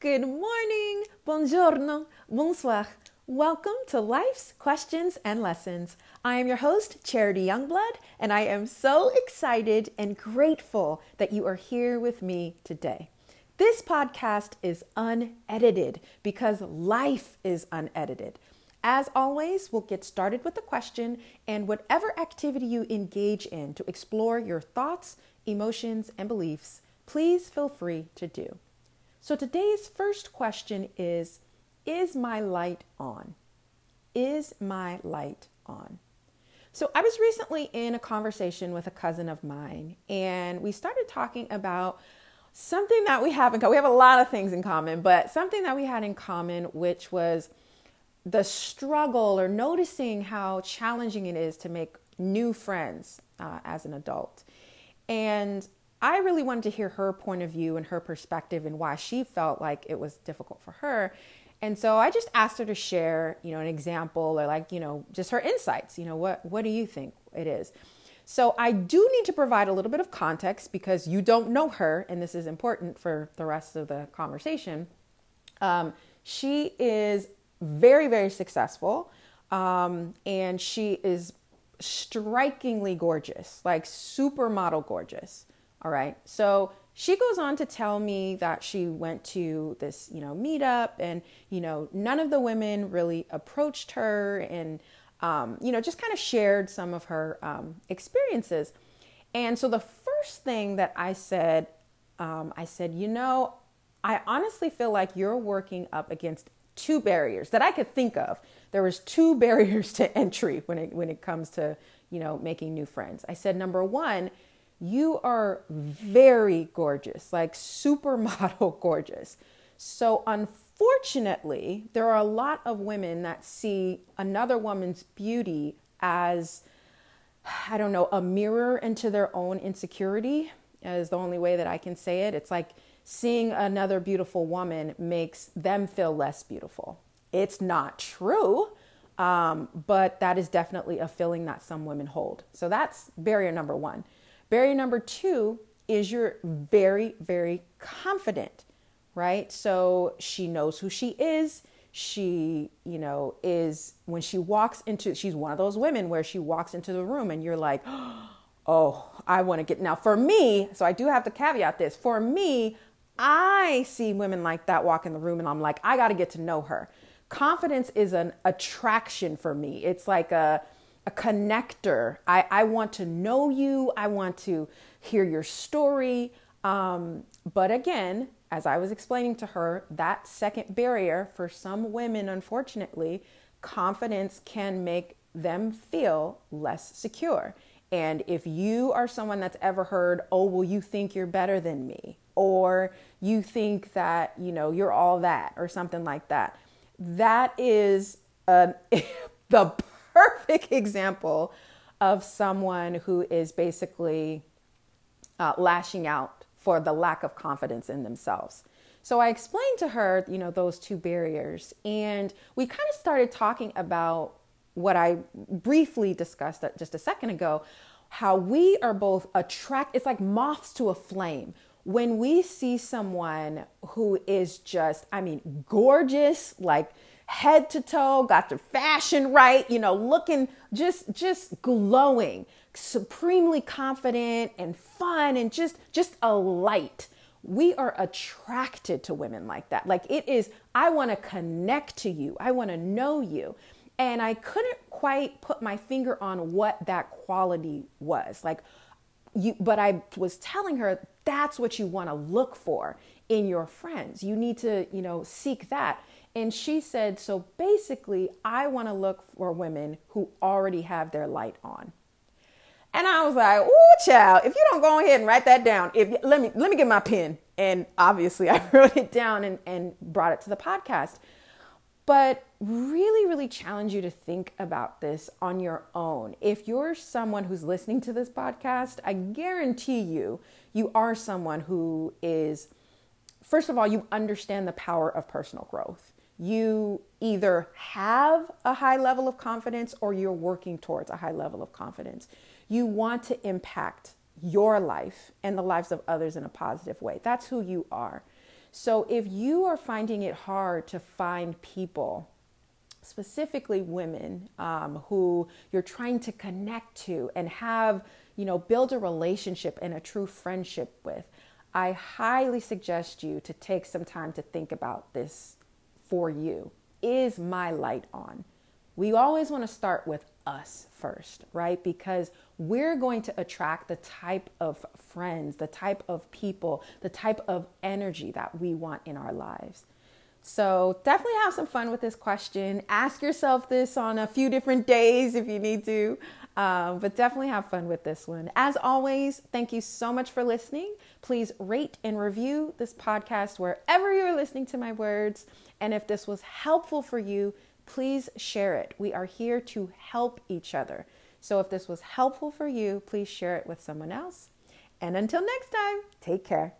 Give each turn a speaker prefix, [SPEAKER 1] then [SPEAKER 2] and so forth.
[SPEAKER 1] Good morning, buongiorno, bonsoir. Welcome to Life's Questions and Lessons. I am your host, Charity Youngblood, and I am so excited and grateful that you are here with me today. This podcast is unedited because life is unedited. As always, we'll get started with the question and whatever activity you engage in to explore your thoughts, emotions, and beliefs, please feel free to do. So today's first question is Is my light on? Is my light on? So I was recently in a conversation with a cousin of mine, and we started talking about something that we have in common. We have a lot of things in common, but something that we had in common, which was the struggle or noticing how challenging it is to make new friends uh, as an adult. And I really wanted to hear her point of view and her perspective and why she felt like it was difficult for her. And so I just asked her to share, you know, an example or like, you know, just her insights. You know, what what do you think it is? So I do need to provide a little bit of context because you don't know her, and this is important for the rest of the conversation. Um, she is very, very successful, um, and she is strikingly gorgeous, like supermodel gorgeous. All right. So she goes on to tell me that she went to this, you know, meetup and, you know, none of the women really approached her and, um, you know, just kind of shared some of her um, experiences. And so the first thing that I said, um, I said, you know, I honestly feel like you're working up against two barriers that I could think of. There was two barriers to entry when it when it comes to, you know, making new friends. I said number 1, you are very gorgeous, like supermodel gorgeous. So, unfortunately, there are a lot of women that see another woman's beauty as, I don't know, a mirror into their own insecurity, is the only way that I can say it. It's like seeing another beautiful woman makes them feel less beautiful. It's not true, um, but that is definitely a feeling that some women hold. So, that's barrier number one. Barrier number two is you're very, very confident, right? So she knows who she is. She, you know, is when she walks into, she's one of those women where she walks into the room and you're like, oh, I want to get. Now, for me, so I do have to caveat this. For me, I see women like that walk in the room and I'm like, I got to get to know her. Confidence is an attraction for me. It's like a, a connector. I, I want to know you. I want to hear your story. Um, but again, as I was explaining to her, that second barrier for some women, unfortunately, confidence can make them feel less secure. And if you are someone that's ever heard, oh, well, you think you're better than me, or you think that, you know, you're all that, or something like that, that is uh, the perfect example of someone who is basically uh, lashing out for the lack of confidence in themselves. So I explained to her, you know, those two barriers, and we kind of started talking about what I briefly discussed just a second ago how we are both attract it's like moths to a flame when we see someone who is just i mean gorgeous like head to toe, got their fashion right, you know, looking just just glowing, supremely confident and fun and just just a light. We are attracted to women like that. Like it is I want to connect to you. I want to know you. And I couldn't quite put my finger on what that quality was. Like you but I was telling her that's what you want to look for in your friends. You need to, you know, seek that. And she said, So basically, I want to look for women who already have their light on. And I was like, "Oh, child! If you don't go ahead and write that down, if let me let me get my pen." And obviously, I wrote it down and, and brought it to the podcast. But really, really challenge you to think about this on your own. If you're someone who's listening to this podcast, I guarantee you, you are someone who is, first of all, you understand the power of personal growth you either have a high level of confidence or you're working towards a high level of confidence. You want to impact your life and the lives of others in a positive way. That's who you are. So if you are finding it hard to find people, specifically women um, who you're trying to connect to and have, you know, build a relationship and a true friendship with, I highly suggest you to take some time to think about this for you. Is my light on? We always want to start with us first, right? Because we're going to attract the type of friends, the type of people, the type of energy that we want in our lives. So definitely have some fun with this question. Ask yourself this on a few different days if you need to, um, but definitely have fun with this one. As always, thank you so much for listening. Please rate and review this podcast wherever you're listening to my words. And if this was helpful for you, please share it. We are here to help each other. So if this was helpful for you, please share it with someone else. And until next time, take care.